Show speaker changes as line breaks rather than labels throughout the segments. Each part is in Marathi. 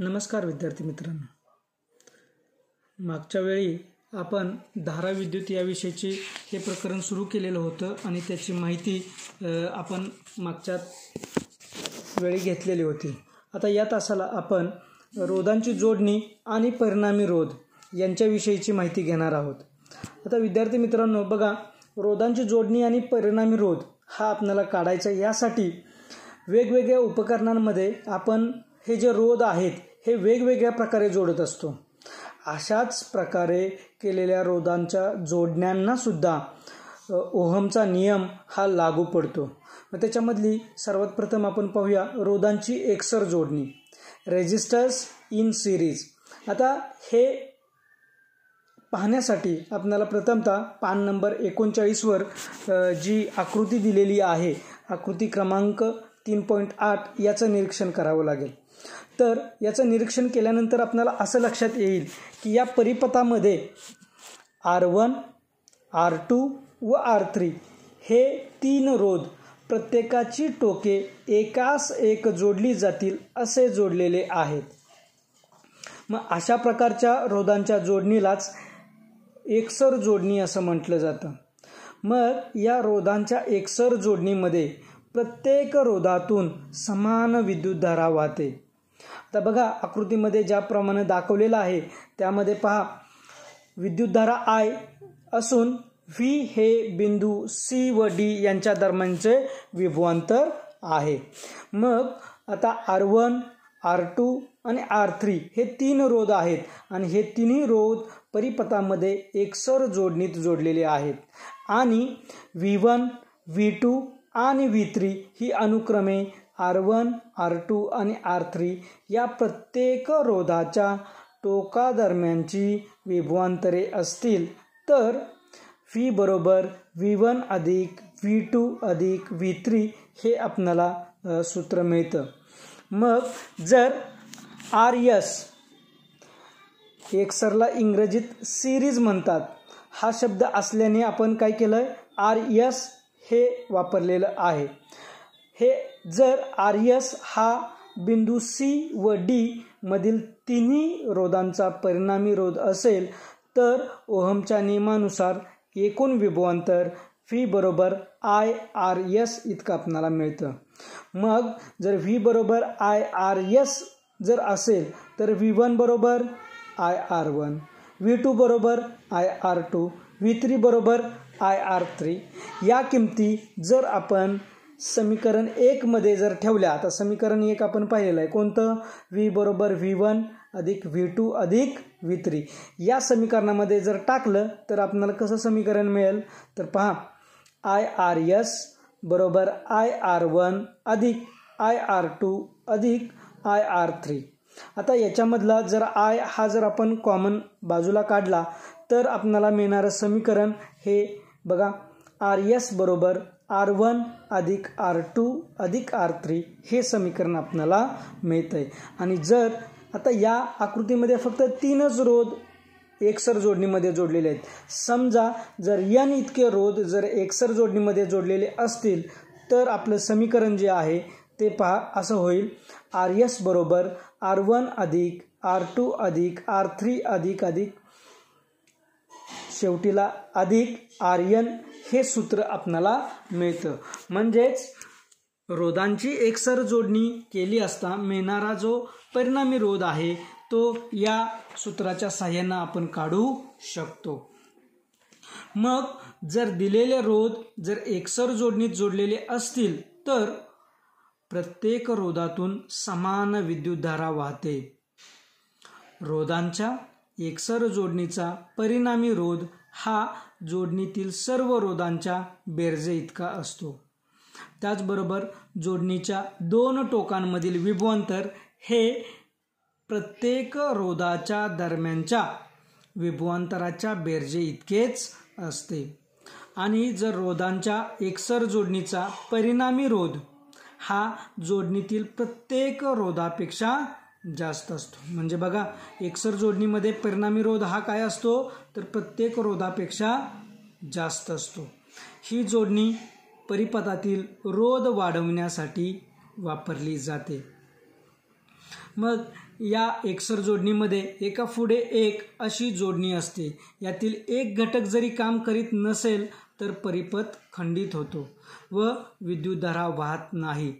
नमस्कार विद्यार्थी मित्रांनो. मागच्या वेळी आपण धारा विद्युत याविषयीचे हे प्रकरण सुरू केलेलं होतं आणि त्याची माहिती आपण मागच्या वेळी घेतलेली होती. आता या तासाला आपण रोधांची जोडणी आणि परिणामी रोध यांच्याविषयीची माहिती घेणार आहोत. आता विद्यार्थी मित्रांनो बघा रोधांची जोडणी आणि परिणामी रोध हा आपल्याला काढायचा यासाठी वेगवेगळ्या उपकरणांमध्ये आपण हे जे रोध आहेत हे वेगवेगळ्या प्रकारे जोडत असतो. अशाच प्रकारे केलेल्या रोधांच्या जोडण्यांना सुद्धा ओहमचा नियम हा लागू पडतो. मग त्याच्यामधली सर्वात प्रथम आपण पाहूया रोधांची एकसर जोडणी. रेजिस्टर्स इन सिरीज आता हे पाहण्यासाठी आपल्याला प्रथमतः पान नंबर एकोणचाळीसवर जी आकृती दिलेली आहे आकृती क्रमांक तीन पॉईंट आठ याचं निरीक्षण करावं लागेल. तर याचं निरीक्षण केल्यानंतर आपल्याला असं लक्षात येईल की या परिपथामध्ये आर वन आर टू व आर थ्री हे तीन रोध प्रत्येकाची टोके एकास एक जोडली जातील असे जोडलेले आहेत. मग अशा प्रकारच्या रोधांच्या जोडणीलाच एकसर जोडणी असं म्हटलं जातं. मग या रोधांच्या एकसर जोडणीमध्ये प्रत्येक रोधातून समान विद्युतधारा वाहते. तर बघा आकृतीमध्ये ज्याप्रमाणे दाखवलेलं आहे त्यामध्ये पहा विद्युतधारा आय असून व्ही हे बिंदू सी व डी यांच्या दरम्यानचे विभवांतर आहे. मग आता आर वन आर टू आणि आर थ्री हे तीन रोध आहेत आणि हे तिन्ही रोध परिपथामध्ये एकसर जोडणीत जोडलेले आहेत. आणि व्ही वन व्ही टू आणि व्ही थ्री ही अनुक्रमे आर वन आर टू आणि आर थ्री या प्रत्येक रोधाच्या टोकादरम्यानची विभवांतरे असतील तर व्ही बरोबर व्ही वन अधिक व्ही टू अधिक व्ही थ्री हे आपणाला सूत्र मिळतं. मग जर आर यस एकसरला इंग्रजीत सिरीज म्हणतात हा शब्द असल्याने आपण काय केलं आर यस हे वापरलेलं आहे. हे जर आर यस हा बिंदू सी व डी मधील तिन्ही रोधांचा परिणामी रोध असेल तर ओहमच्या नियमानुसार एकूण विभवांतर व्ही बरोबर आय आर यस इतकं आपणाला मिळतं. मग जर व्ही बरोबर आय आर यस जर असेल तर व्ही वन बरोबर I R one V two बरोबर I R two V three बरोबर आय आर थ्री या किमती जर आपण समीकरण एकमध्ये जर ठेवल्या आता समीकरण एक आपण पाहिलेलं आहे. कोणतं? व्ही बरोबर व्ही वन अधिक व्ही टू अधिक व्ही थ्री या समीकरणामध्ये जर टाकलं तर आपल्याला कसं समीकरण मिळेल? तर पहा आय आर यस बरोबर आय आर वन अधिक आय आर टू अधिक आय आर थ्री आता याच्यामधला जर आय हा जर आपण कॉमन बाजूला काढला तर आपणाला मिळणारं समीकरण हे बघा आर यस बरोबर आर वन अधिक आर टू अधिक आर थ्री हे समीकरण आपणाला मिळतं आहे आणि जर आता या आकृतीमध्ये फक्त तीनच रोध एकसर जोडणीमध्ये जोडलेले आहेत. समजा जर यन इतके रोध जर एकसर जोडणीमध्ये जोडलेले असतील तर आपलं समीकरण जे आहे ते पहा असं होईल. आर यस बरोबर आर वन अधिक आर टू अधिक आर थ्री अधिक अधिक शेवटीला अधिक आर्यन हे सूत्र आपणाला मिळतं. म्हणजेच रोधांची एकसर जोडणी केली असता मिळणारा जो परिणामी रोध आहे तो या सूत्राच्या साह्यानं आपण काढू शकतो. मग जर दिलेले रोध जर एकसर जोडणीत जोडलेले असतील तर प्रत्येक रोधातून समान विद्युतधारा वाहते. रोधांच्या एकसर जोडणीचा परिणामी रोध हा जोडणीतील सर्व रोधांच्या बेरजे इतका असतो. त्याचबरोबर जोडणीच्या दोन टोकांमधील विभवांतर हे प्रत्येक रोधाच्या दरम्यानच्या विभवांतराच्या बेरजे इतकेच असते. आणि जर रोधांच्या एकसर जोडणीचा परिणामी रोध हा जोडणीतील प्रत्येक रोधापेक्षा जास्त असतो. म्हणजे बघा एकसर जोडणीमध्ये परिणामी रोध हा काय असतो? तर प्रत्येक रोधापेक्षा जास्त असतो. ही जोडणी परिपथातील रोध वाढवण्यासाठी वापरली जाते. मग या एकसर जोडणीमध्ये एका पुढे एक अशी जोडणी असते. यातील एक घटक जरी काम करीत नसेल तर परिपथ खंडित होतो व विद्युतधारा वाहत नाही.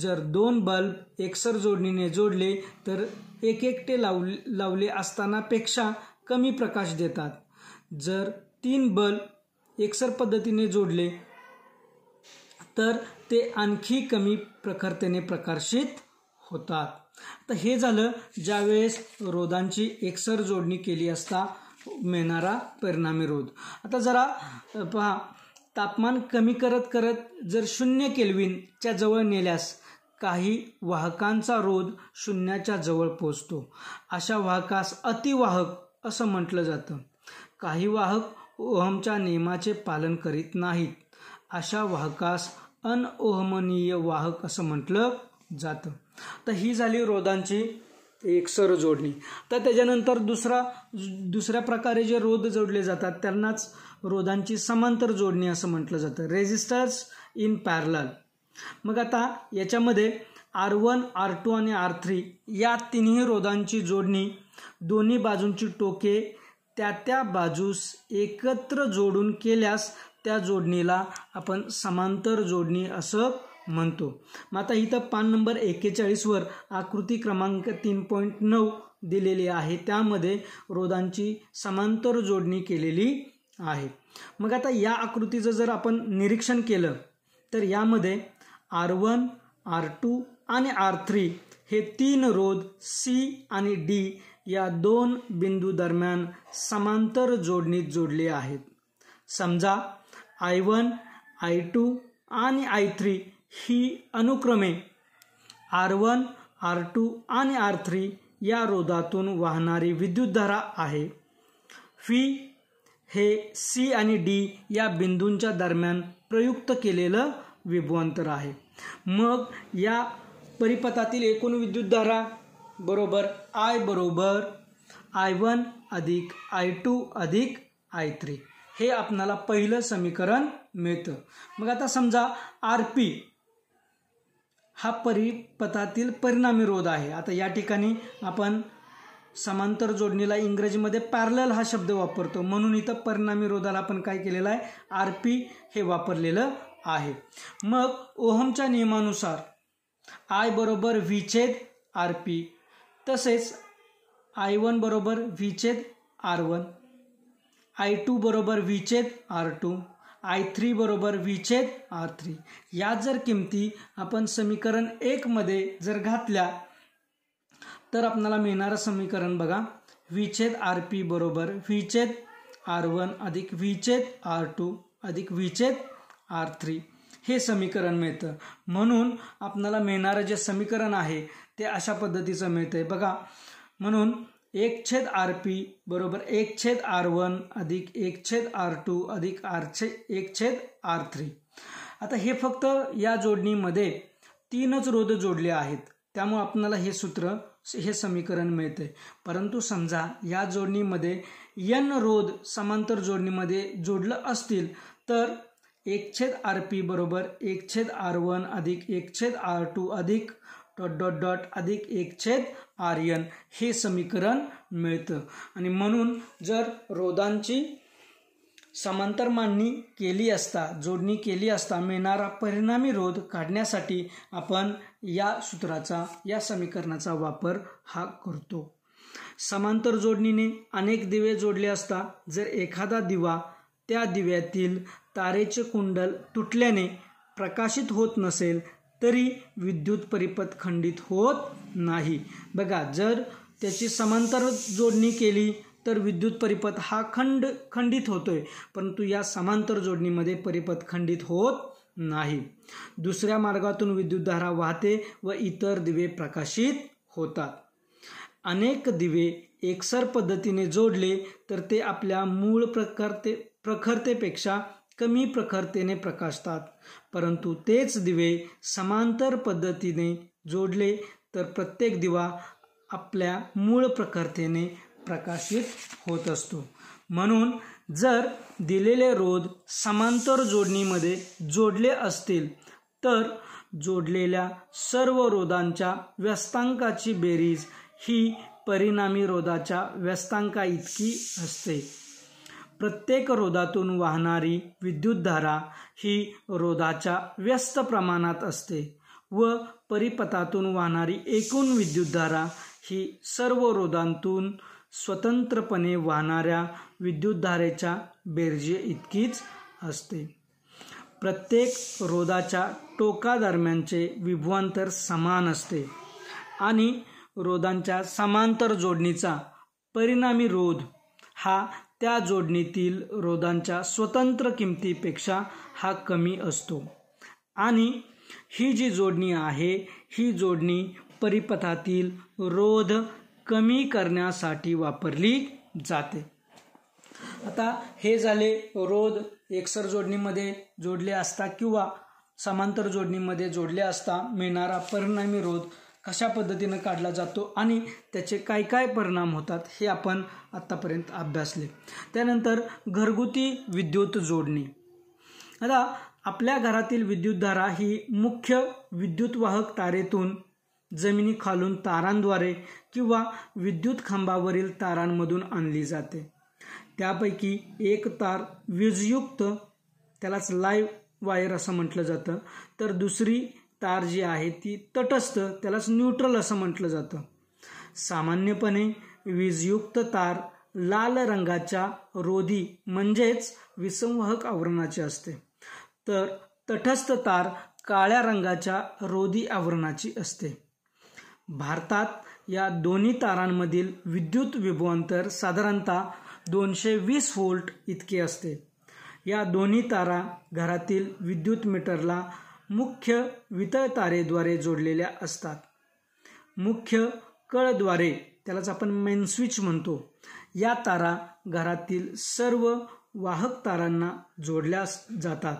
जर दोन बल्ब एकसर जोडणीने जोडले तर एक एकटे लाव लावले असतानापेक्षा कमी प्रकाश देतात. जर तीन बल्ब एकसर पद्धतीने जोडले तर ते आणखी कमी प्रखरतेने प्रकाशित होतात. तर हे झालं ज्यावेळेस रोधांची एकसर जोडणी केली असता मिळणारा परिणामी रोध. आता जरा पहा तापमान कमी करत करत जर शून्य केल्विनच्या जवळ नेल्यास काही वाहकांचा रोध शून्याच्या जवळ पोचतो. अशा वाहकास अतिवाहक असं म्हटलं जातं. काही वाहक ओहमच्या नियमाचे पालन करीत नाहीत. अशा वाहकास अनओहमनीय वाहक असं म्हटलं जातं. तर ही झाली रोधांची एकसर जोडणी. तर त्याच्यानंतर दुसरा दुसऱ्या प्रकारे जे रोध जोडले जातात त्यांनाच रोधांची समांतर जोडणी असं म्हटलं जातं. रेजिस्टर्स इन पॅरल मग आता याच्यामध्ये आर वन आर टू आणि आर थ्री या तिन्ही रोधांची जोडणी दोन्ही बाजूंची टोके त्या त्या बाजूस एकत्र जोडून केल्यास त्या जोडणीला आपण समांतर जोडणी असं म्हणतो. मग आता इथं पान नंबर एक्केचाळीसवर आकृती क्रमांक तीन पॉईंट नऊ दिलेली आहे. त्यामध्ये रोधांची समांतर जोडणी केलेली आहे. मग आता या आकृतीचं जर आपण निरीक्षण केलं तर यामध्ये आर वन आर टू आणि आर थ्री हे तीन रोध सी आणि डी या दोन बिंदू दरम्यान समांतर जोडणीत जोडले आहेत. समजा आय वन आय टू आणि आय थ्री ही अनुक्रमे आर वन आर टू आणि आर थ्री या रोधातून वाहणारी विद्युतधारा आहे. फी हे सी आणि डी या बिंदूंच्या दरम्यान प्रयुक्त केलेलं विभवांतर आहे. मग या परिपथातील एकूण विद्युतधारा बरोबर आय बरोबर आय वन अधिक आय टू अधिक आय थ्री हे आपणाला पहिलं समीकरण मिळतं. मग आता समजा आर पी हा परिपथातील परिणामी रोध आहे. आता या ठिकाणी आपण समांतर जोडणीला इंग्रजीमध्ये पॅरल हा शब्द वापरतो. म्हणून इथं परिणामी रोधाला आपण काय केलेलं आहे? आर पी हे वापरलेलं आहे. मग ओहमच्या नियमानुसार आय बरोबर विछेद आर पी तसेच आय वन बरोबर विछेद आर वन आय टू बरोबर विछेद आर टू आय थ्री बरोबर विछेद आर थ्री या जर किमती आपण समीकरण एकमध्ये जर घातल्या तर आपल्याला मिळणारं समीकरण बघा. विछेद आर पी बरोबर विछेद आर वन अधिक विछेद आर टू अधिक विचेद आर थ्री. हे समीकरण मिळतं. म्हणून आपल्याला मिळणारं जे समीकरण आहे ते अशा पद्धतीचं मिळतं आहे बघा म्हणून एक छेद आर पी बरोबर एक छेद आर वन अधिक एक छेद आर टू अधिक आर छे एक छेद आर थ्री. आता हे फक्त या जोडणीमध्ये तीनच रोध जोडले आहेत. त्यामुळे आपल्याला हे सूत्र हे समीकरण मिळते परंतु समजा या जोडणीमध्ये यन रोध समांतर जोडणीमध्ये जोडलं असतील तर एक छेद आर पी बरोबर एक छेद आर वन अधिक एक छेद आर टू अधिक डॉट डॉट डॉट अधिक एक छेद आर एन हे समीकरण मिळतं. आणि म्हणून जर रोदांची समांतर मांडणी केली असता जोडणी केली असता मिळणारा परिणामी रोध काढण्यासाठी आपण या सूत्राचा या समीकरणाचा वापर हा करतो. समांतर जोडणीने अनेक दिवे जोडले असता जर एखादा दिवा त्या दिव्यातील तारेचे कुंडल तुटल्याने प्रकाशित होत नसेल तरी विद्युत परिपथ खंडित होत नाही. बघा जर त्याची समांतर जोडणी केली तर विद्युत परिपथ हा खंड खंडित होतोय परंतु या समांतर जोडणीमध्ये परिपथ खंडित होत नाही. दुसऱ्या मार्गातून विद्युतधारा वाहते व इतर दिवे प्रकाशित होतात. अनेक दिवे एकसर पद्धतीने जोडले तर ते आपल्या मूळ प्रखरते प्रखरतेपेक्षा कमी प्रखरतेने प्रकाशतात परंतु तेच दिवे समांतर पद्धतीने जोडले तर प्रत्येक दिवा आपल्या मूळ प्रखरतेने प्रकाशित होत असतो. म्हणून जर दिलेले रोध समांतर जोडणीमध्ये जोडले असतील तर जोडलेल्या सर्व रोधांच्या व्यस्तांकाची बेरीज ही परिणामी रोधाच्या व्यस्तांका इतकी असते. प्रत्येक रोधातून वाहणारी विद्युतधारा ही रोधाच्या व्यस्त प्रमाणात असते व परिपथातून वाहणारी एकूण विद्युतधारा ही सर्व रोधांतून स्वतंत्रपणे वाहणाऱ्या विद्युतधारेच्या बेरजे इतकीच असते. प्रत्येक रोधाच्या टोकादरम्यानचे विभवांतर समान असते आणि रोधांच्या समांतर जोडणीचा परिणामी रोध हा त्या जोडणीतील रोधांच्या स्वतंत्र किमतीपेक्षा हा कमी असतो. आणि ही जी जोडणी आहे ही जोडणी परिपथातील रोध कमी करण्यासाठी वापरली जाते. आता हे झाले रोध एकसर जोडणीमध्ये जोडले असता किंवा समांतर जोडणीमध्ये जोडले असता मिळणारा परिणामी रोध कशा पद्धतीनं काढला जातो आणि त्याचे काय काय परिणाम होतात हे आपण आत्तापर्यंत अभ्यासले. त्यानंतर घरगुती विद्युत जोडणी. आता आपल्या घरातील विद्युतधारा ही मुख्य विद्युतवाहक तारेतून जमिनीखालून तारांद्वारे किंवा विद्युत खांबावरील तारांमधून आणली जाते. त्यापैकी एक तार वीजयुक्त त्यालाच लाईव्ह वायर असं म्हटलं जातं. तर दुसरी तार जी आहे ती तटस्थ त्यालाच न्यूट्रल असं म्हटलं जातं. सामान्यपणे वीजयुक्त तार लाल रंगाच्या रोधी म्हणजेच विसंवाहक आवरणाची असते. तर तटस्थ तार काळ्या रंगाच्या रोधी आवरणाची असते. भारतात या दोन्ही तारांमधील विद्युत विभवांतर साधारणतः दोनशे वीस व्होल्ट इतके असते. या दोन्ही तारा घरातील विद्युत मीटरला मुख्य वितळ तारेद्वारे जोडलेल्या असतात. मुख्य कळद्वारे त्यालाच आपण मेन स्विच म्हणतो या तारा घरातील सर्व वाहक तारांना जोडल्या जातात.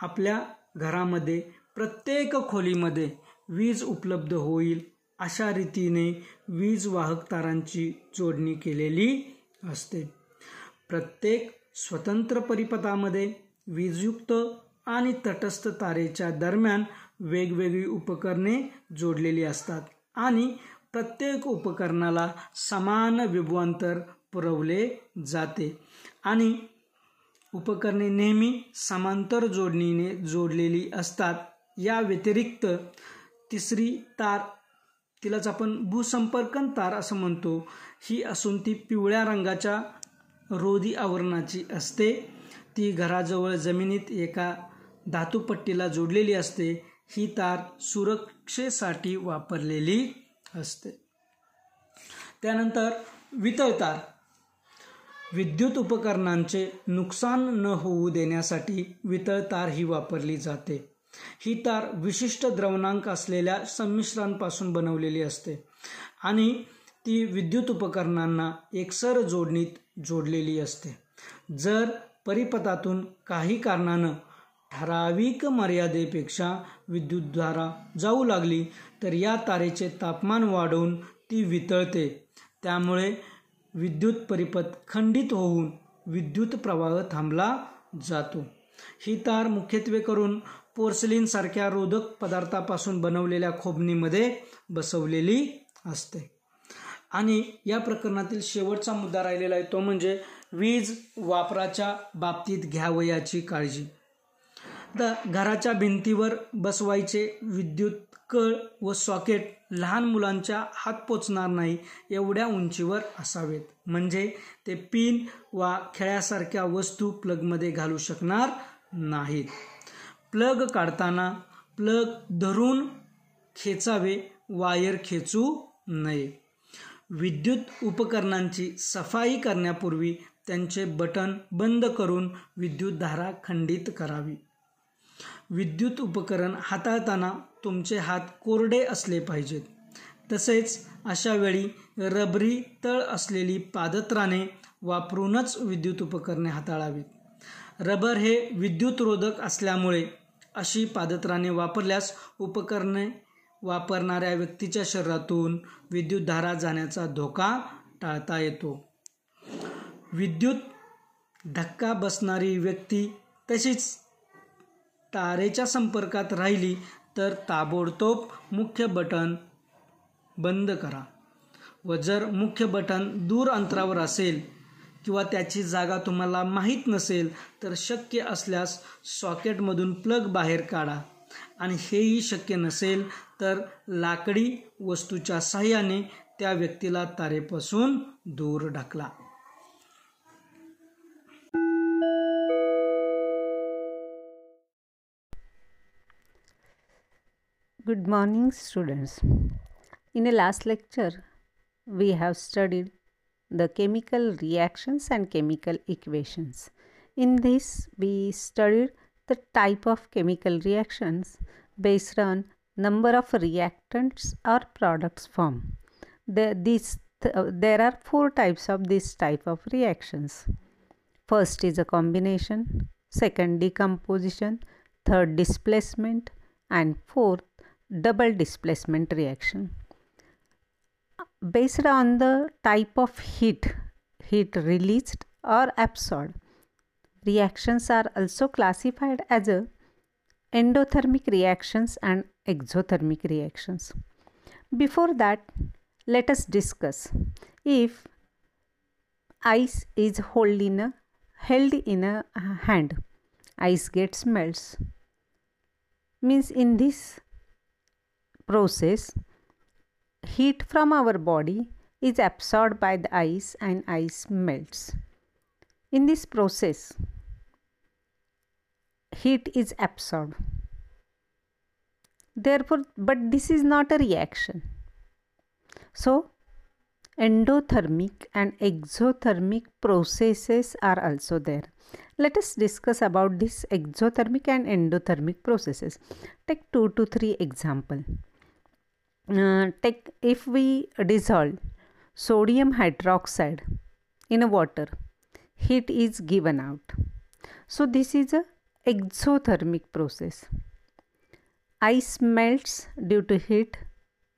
आपल्या घरामध्ये प्रत्येक खोलीमध्ये वीज उपलब्ध होईल अशा रीतीने वीज वाहक तारांची जोडणी केलेली असते. प्रत्येक स्वतंत्र परिपथामध्ये वीजयुक्त आणि तटस्थ तारेच्या दरम्यान वेगवेगळी उपकरणे जोडलेली असतात आणि प्रत्येक उपकरणाला समान विभवांतर पुरवले जाते. आणि उपकरणे नेहमी समांतर जोडणीने जोडलेली असतात. या व्यतिरिक्त तिसरी तार तिलाच आपण भूसंपर्कन तार असं म्हणतो. ही असून ती पिवळ्या रंगाच्या रोधी आवरणाची असते. ती घराजवळ जमिनीत एका धातूपट्टीला जोडलेली असते ही तार सुरक्षेसाठी वापरलेली असते. त्यानंतर वितळ तार. विद्युत उपकरणांचे नुकसान न होऊ देण्यासाठी वितळ तार ही वापरली जाते. ही तार विशिष्ट द्रवणांक असलेल्या संमिश्रांपासून बनवलेली असते आणि ती विद्युत उपकरणांना एकसर जोडणीत जोडलेली असते. जर परिपथातून काही कारणानं ठराविक मर्यादेपेक्षा विद्युतधारा जाऊ लागली तर या तारेचे तापमान वाढवून ती वितळते. त्यामुळे विद्युत परिपथ खंडित होऊन विद्युत प्रवाह थांबला जातो. ही तार मुख्यत्वे करून पोर्सलिनसारख्या रोधक पदार्थापासून बनवलेल्या खोबणीमध्ये बसवलेली असते. आणि या प्रकरणातील शेवटचा मुद्दा राहिलेला आहे तो म्हणजे वीज वापराच्या बाबतीत घ्यावयाची काळजी. तर घराच्या भिंतीवर बसवायचे विद्युत कळ व सॉकेट लहान मुलांच्या हात पोचणार नाही एवढ्या उंचीवर असावेत. म्हणजे ते पिन वा खेळ्यासारख्या वस्तू प्लगमध्ये घालू शकणार नाहीत. प्लग काढताना प्लग धरून खेचावे वायर खेचू नये. विद्युत उपकरणांची सफाई करण्यापूर्वी त्यांचे बटन बंद करून विद्युतधारा खंडित करावी. विद्युत उपकरण हाताळताना तुमचे हात कोरडे असले पाहिजेत. तसेच अशा वेळी रबरी तळ असलेली पादत्राणे वापरूनच विद्युत उपकरणे हाताळावीत. रबर हे विद्युतरोधक असल्यामुळे अशी पादत्राणे वापरल्यास उपकरणे वापरणाऱ्या व्यक्तीच्या शरीरातून विद्युतधारा जाण्याचा धोका टाळता येतो. विद्युत धक्का बसणारी व्यक्ती तशीच तारेच्या संपर्कात राहिली तर ताबडतोब मुख्य बटन बंद करा. व जर मुख्य बटन दूर अंतरावर असेल किंवा त्याची जागा तुम्हाला माहीत नसेल तर शक्य असल्यास सॉकेटमधून प्लग बाहेर काढा. आणि हेही शक्य नसेल तर लाकडी वस्तूच्या साह्याने त्या व्यक्तीला तारेपासून दूर ढकला.
Good morning, students. In the last lecture, we have studied the chemical reactions and chemical equations. In this, we studied the type of chemical reactions based on number of reactants or products formed. The, these, uh, there are four types of this type of reactions. First is a combination, second decomposition, third displacement, and fourth double displacement reaction. Based on the type of heat, heat released or absorbed, reactions are also classified as endothermic reactions and exothermic reactions. Before that, let us discuss if ice is held in a, held in a hand, ice gets melts. Means in this process, heat from our body is absorbed by the ice and ice melts. In this process, heat is absorbed. Therefore, but this is not a reaction. So, endothermic and exothermic processes are also there. Let us discuss about this exothermic and endothermic processes. Take two to three example. Uh, take if we dissolve sodium hydroxide in water, heat is given out. So this is a exothermic process. Ice melts due to heat.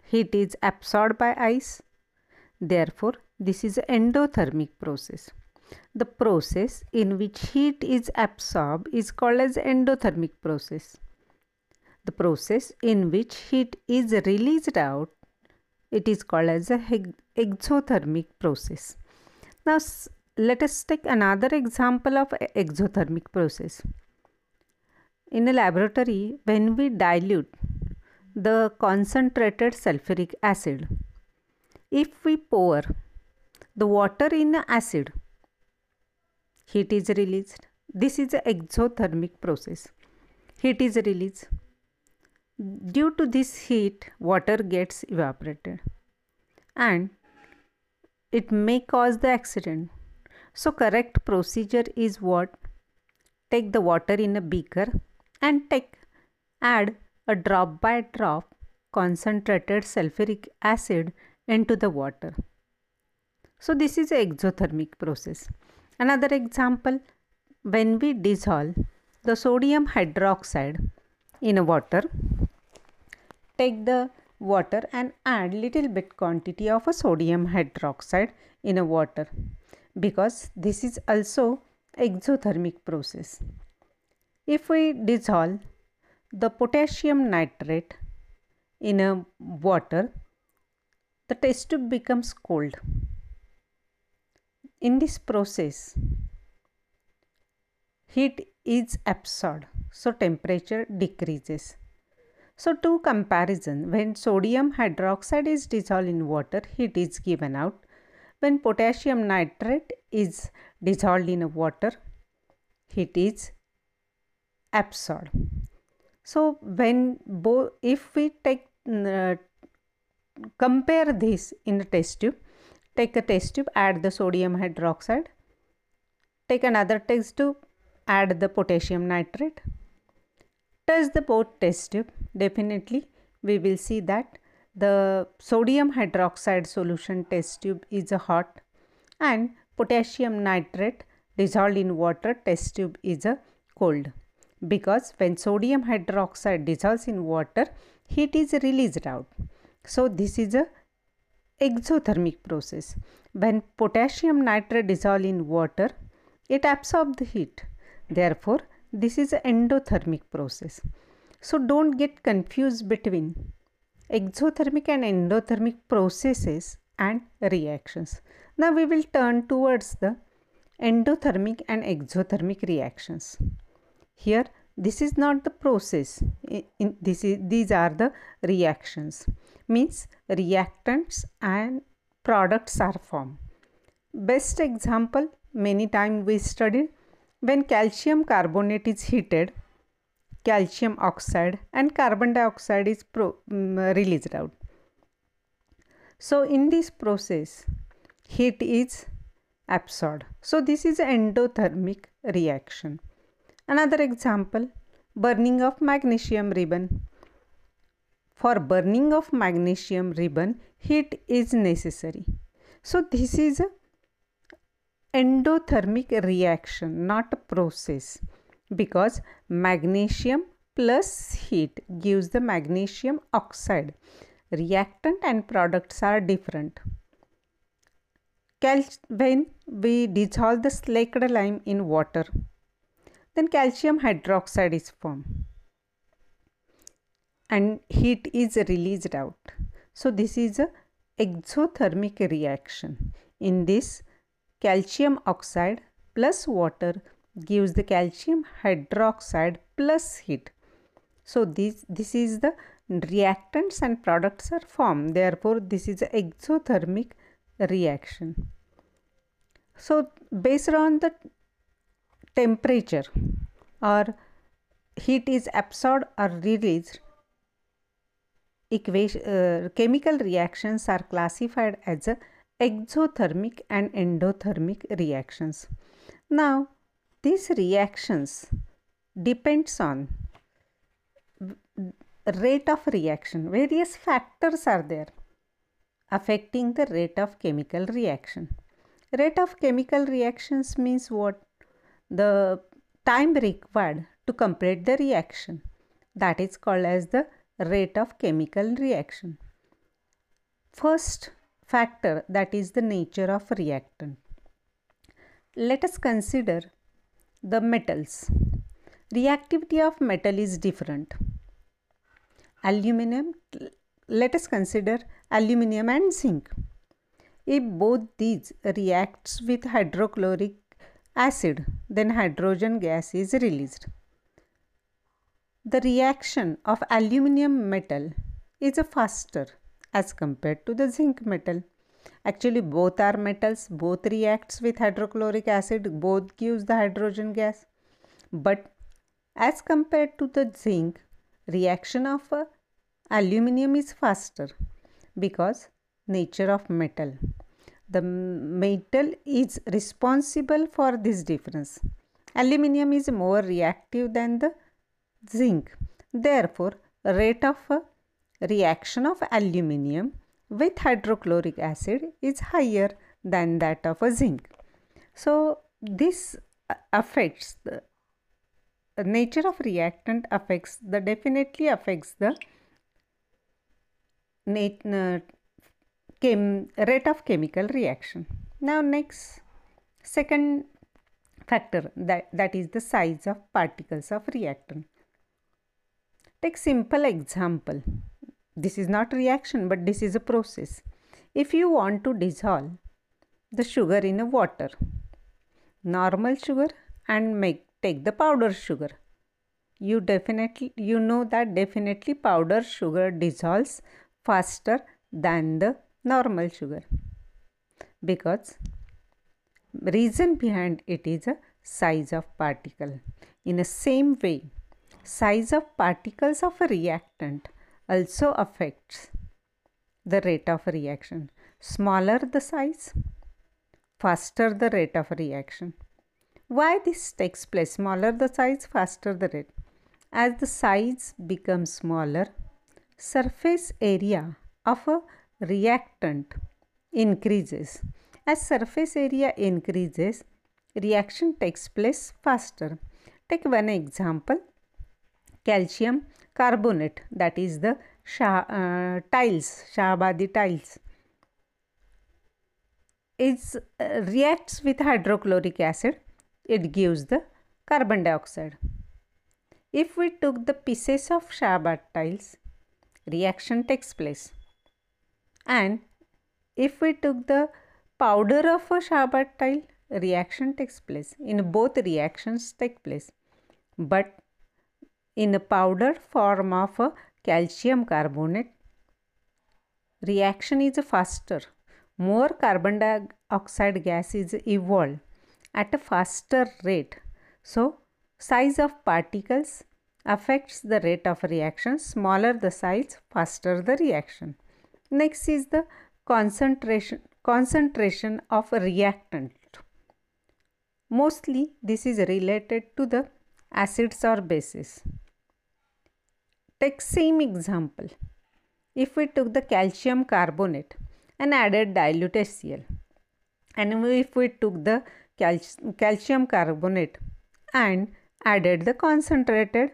Heat is absorbed by ice. Therefore, this is an endothermic process. The process in which heat is absorbed is called as endothermic process. The process in which heat is released out, it is called as a exothermic process. Now, let us take another example of exothermic process. In a laboratory, when we dilute the concentrated sulfuric acid, if we pour the water in acid, heat is released. This is an exothermic process. Heat is released. Due to this heat, water gets evaporated and it may cause the accident. So, correct procedure is what? Take the water in a beaker and take add a drop by drop concentrated sulfuric acid into the water. So, this is exothermic process. Another example when we dissolve the sodium hydroxide in a water. Take the water and add little bit quantity of a sodium hydroxide in a water because this is also exothermic process. If we dissolve the potassium nitrate in a water the test tube becomes cold. In this process heat is absorbed so temperature decreases. So to comparison when sodium hydroxide is dissolved in water heat is given out. When potassium nitrate is dissolved in water heat is absorbed. So when both if we take uh, compare this in a test tube take a test tube add the sodium hydroxide take another test tube add the potassium nitrate touch the both test tube, definitely we will see that the sodium hydroxide solution test tube is a hot and potassium nitrate dissolved in water test tube is a cold. Because when sodium hydroxide dissolves in water heat is released out. So this is a exothermic process. When potassium nitrate dissolves in water it absorbs the heat. Therefore this is an endothermic process so don't get confused between exothermic and endothermic processes and reactions now we will turn towards the endothermic and exothermic reactions. Here this is not the process, in, this is, these are the reactions means reactants and products are formed. Best example many time we studied when calcium carbonate is heated calcium oxide and carbon dioxide is pro, um, released out. So in this process heat is absorbed. So this is endothermic reaction. Another example, burning of magnesium ribbon. For burning of magnesium ribbon, heat is necessary. So this is a endothermic reaction, not a process because magnesium plus heat gives the magnesium oxide. Reactant and products are different. Cal when we dissolve the slaked lime in water, then calcium hydroxide is formed and heat is released out. So this is a exothermic reaction. In this, calcium oxide plus water gives the calcium hydroxide plus heat. So this, this is the reactants and products are formed. Therefore, this is exothermic reaction. So, based on the temperature or heat is absorbed or released, equation, uh, chemical reactions are classified as exothermic and endothermic reactions. Now, these reactions depends on rate of reaction. Various factors are there affecting the rate of chemical reaction. Rate of chemical reactions means what? The time required to complete the reaction. That is called as the rate of chemical reaction. First factor that is the nature of reactant. Let us consider the metals. Reactivity of metal is different. Aluminum let us consider aluminium and zinc. If both these reacts with hydrochloric acid, then hydrogen gas is released. The reaction of aluminium metal is faster as compared to the zinc metal. Actually both are metals, both reacts with hydrochloric acid, both gives the hydrogen gas. But as compared to the zinc, reaction of a Aluminium is faster because nature of metal. The metal is responsible for this difference. Aluminium is more reactive than the zinc. Therefore, rate of uh, reaction of aluminium with hydrochloric acid is higher than that of a zinc. So, this uh, affects the uh, nature of reactant affects the definitely affects the uh, chem, rate of chemical reaction. Now next second factor that, that is the size of particles of reactant. Take simple example. This is not reaction but this is a process. If you want to dissolve the sugar in a water, normal sugar and make take the powder sugar. You definitely you know that definitely powder sugar dissolves faster than the normal sugar because reason behind it is a size of particle in the same way size of particles of a reactant also affects the rate of reaction. Smaller the size faster the rate of reaction. Why this takes place? Smaller the size faster the rate. As the size becomes smaller, surface area of a reactant increases. As surface area increases, reaction takes place faster. Take one example calcium carbonate that is the Shah, uh, tiles, Shahabadi tiles. It uh, reacts with hydrochloric acid. It gives the carbon dioxide. If we took the pieces of Shahabad tiles reaction takes place. And if we took the powder of a Shahabad tile reaction takes place. In both reactions take place. But in a powder form of a calcium carbonate. Reaction is faster. More carbon dioxide gas is evolved at a faster rate. So size of particles affects the rate of reaction. Smaller the size faster the reaction. Next is the concentration concentration of reactant. Mostly this is related to the acids or bases take same example. If we took the calcium carbonate and added dilute HCl and if we took the cal calcium carbonate and added the concentrated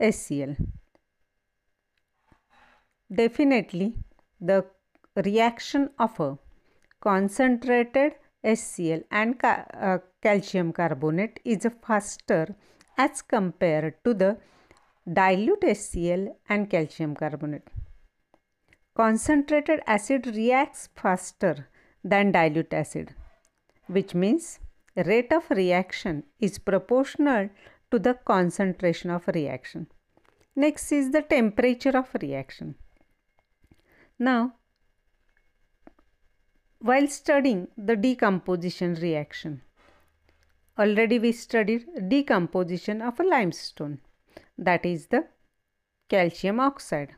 HCl definitely the reaction of a concentrated HCl and ca uh, calcium carbonate is faster as compared to the dilute HCl and calcium carbonate. Concentrated acid reacts faster than dilute acid, which means rate of reaction is proportional to the concentration of reaction. Next is the temperature of reaction. Now, while studying the decomposition reaction, already we studied decomposition of a limestone that is the calcium oxide.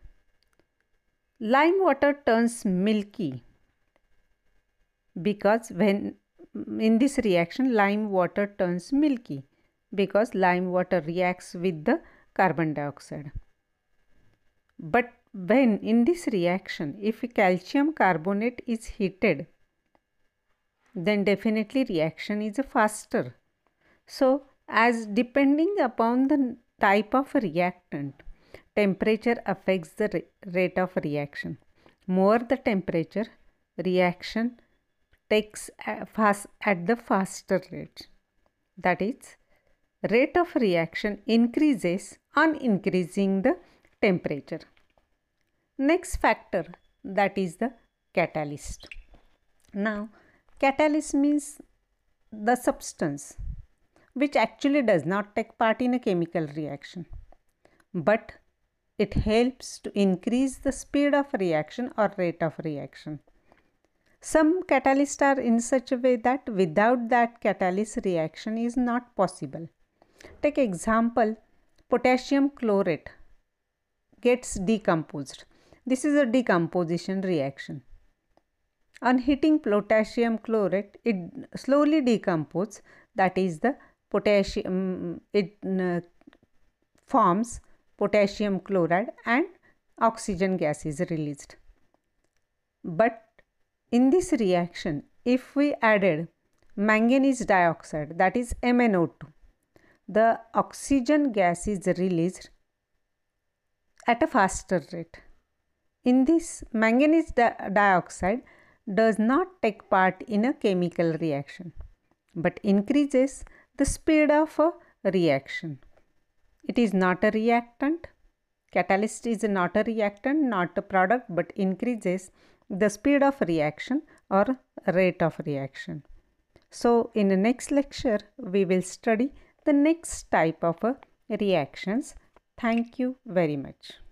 Lime water turns milky because when in this reaction lime water turns milky because lime water reacts with the carbon dioxide. But when in this reaction if calcium carbonate is heated then definitely reaction is faster. So as depending upon the type of reactant temperature affects the rate of reaction. More the temperature reaction takes fast at the faster rate. That is rate of reaction increases on increasing the temperature. Next factor that is the catalyst. Now catalyst means the substance which actually does not take part in a chemical reaction but it helps to increase the speed of reaction or rate of reaction. Some catalysts are in such a way that without that catalyst reaction is not possible. Take example potassium chlorate gets decomposed. This is a decomposition reaction. On heating potassium chlorate it slowly decomposes that is the potassium it uh, forms potassium chloride and oxygen gas is released. But in this reaction if we added manganese dioxide that is MnO2 the oxygen gas is released at a faster rate. In this manganese di dioxide does not take part in a chemical reaction but increases the speed of a reaction. It is not a reactant. Catalyst is not a reactant, not a product, but increases the speed of reaction or rate of reaction. So, in the next lecture, we will study the next type of reactions. Thank you very much.